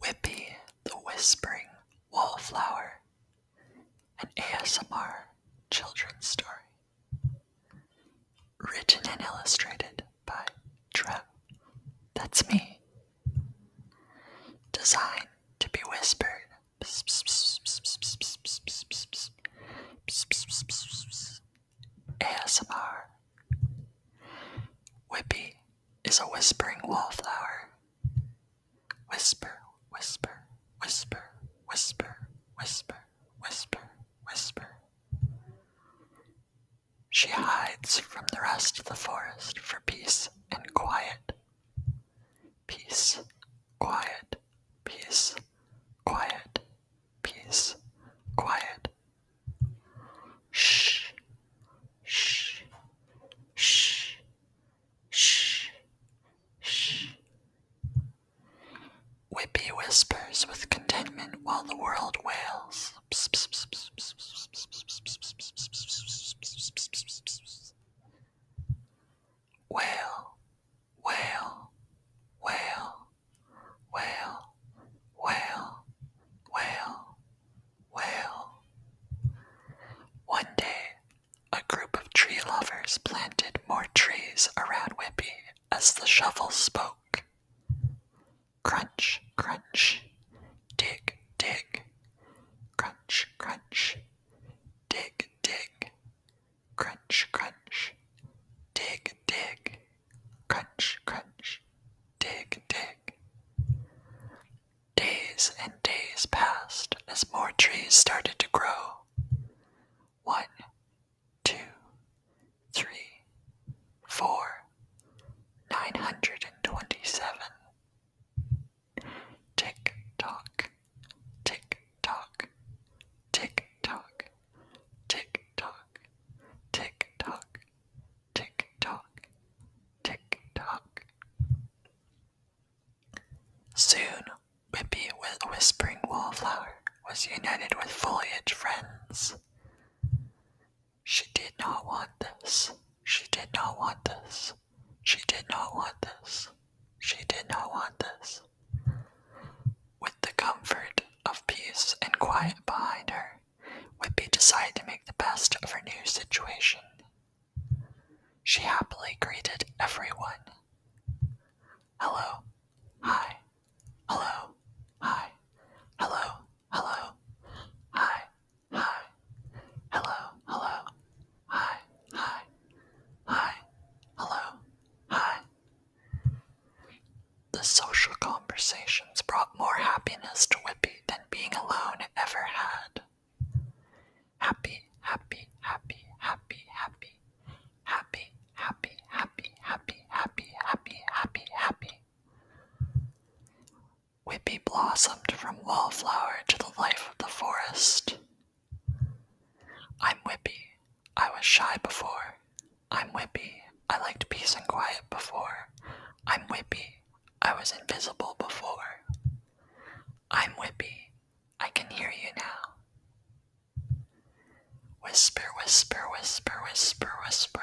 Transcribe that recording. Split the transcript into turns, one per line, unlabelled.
Whippy the Whispering Wallflower, an ASMR children's story. Written and illustrated by Trev. That's me. Designed to be whispered. ASMR. Whippy is a whispering wallflower. Whisper, whisper, whisper, whisper, whisper, whisper, whisper. She hides from the rest of the forest for peace and quiet. Peace, quiet, peace, quiet, whispers with contentment while the world wails. Wail, wail, wail, wail, wail, wail, wail. One day, a group of tree lovers planted more trees around Whippy as the shovel spoke. Crunch, crunch, dig, dig, crunch, crunch, dig, dig, crunch, crunch, dig, dig, crunch, crunch, dig, dig. Days and days passed as more trees started Whispering Wallflower was united with foliage friends. She did not want this. She did not want this. She did not want this. She did not want this. With the comfort of peace and quiet behind her, Whippy decided to make the best of her new situation. She happily greeted everyone. the social conversations brought more happiness to Whippy than being alone ever had. Happy, happy, happy, happy, happy. Happy, happy, happy, happy, happy, happy, happy, happy. Whippy blossomed from wallflower to the life of the forest. I'm Whippy. I was shy before. I'm Whippy. I liked peace and quiet before. I'm Whippy. I was invisible before. I'm Whippy. I can hear you now. Whisper, whisper, whisper, whisper, whisper.